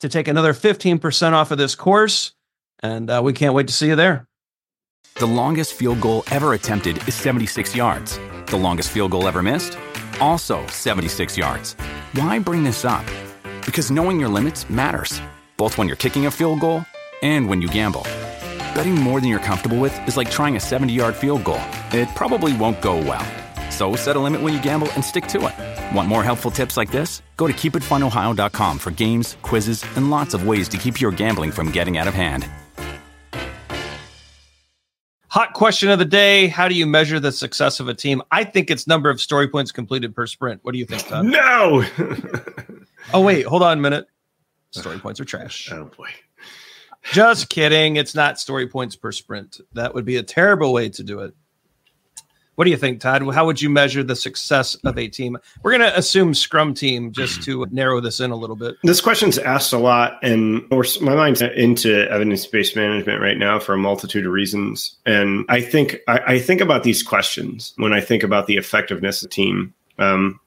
to take another 15% off of this course. And uh, we can't wait to see you there. The longest field goal ever attempted is 76 yards. The longest field goal ever missed? Also 76 yards. Why bring this up? Because knowing your limits matters, both when you're kicking a field goal and when you gamble. Betting more than you're comfortable with is like trying a 70 yard field goal, it probably won't go well. So set a limit when you gamble and stick to it. Want more helpful tips like this? Go to keepitfunohio.com for games, quizzes, and lots of ways to keep your gambling from getting out of hand. Hot question of the day How do you measure the success of a team? I think it's number of story points completed per sprint. What do you think, Todd? No! oh, wait, hold on a minute. Story points are trash. Oh, boy. Just kidding. It's not story points per sprint. That would be a terrible way to do it. What do you think, Todd? How would you measure the success of a team? We're going to assume Scrum team just to narrow this in a little bit. This question's asked a lot, and my mind's into evidence based management right now for a multitude of reasons. And I think I, I, think about these questions when I think about the effectiveness of team. Um,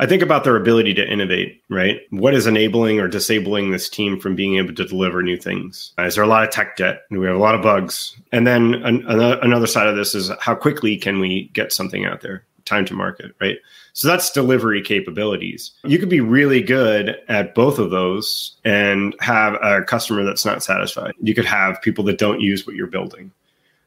I think about their ability to innovate, right? What is enabling or disabling this team from being able to deliver new things? Uh, is there a lot of tech debt? Do we have a lot of bugs? And then an, another side of this is how quickly can we get something out there? Time to market, right? So that's delivery capabilities. You could be really good at both of those and have a customer that's not satisfied. You could have people that don't use what you're building.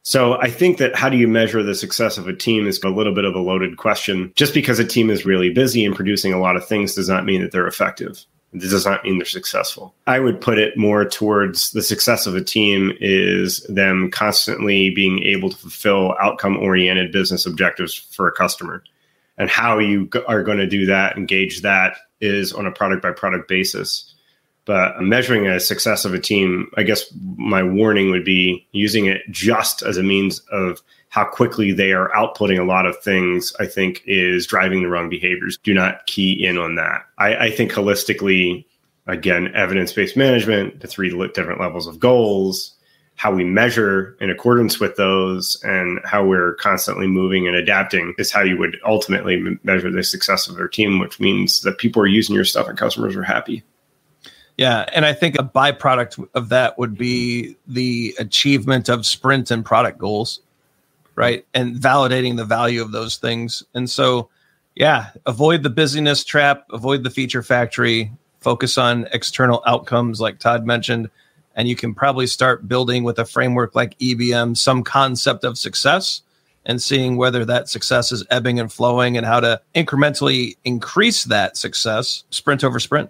So I think that how do you measure the success of a team is a little bit of a loaded question. Just because a team is really busy and producing a lot of things does not mean that they're effective. This does not mean they're successful. I would put it more towards the success of a team is them constantly being able to fulfill outcome oriented business objectives for a customer. And how you are going to do that, engage that is on a product by product basis. But measuring a success of a team, I guess my warning would be using it just as a means of how quickly they are outputting a lot of things, I think is driving the wrong behaviors. Do not key in on that. I, I think holistically, again, evidence based management, the three different levels of goals, how we measure in accordance with those, and how we're constantly moving and adapting is how you would ultimately measure the success of their team, which means that people are using your stuff and customers are happy. Yeah, and I think a byproduct of that would be the achievement of sprint and product goals, right? And validating the value of those things. And so, yeah, avoid the busyness trap, avoid the feature factory, focus on external outcomes like Todd mentioned, and you can probably start building with a framework like EBM some concept of success and seeing whether that success is ebbing and flowing and how to incrementally increase that success sprint over sprint.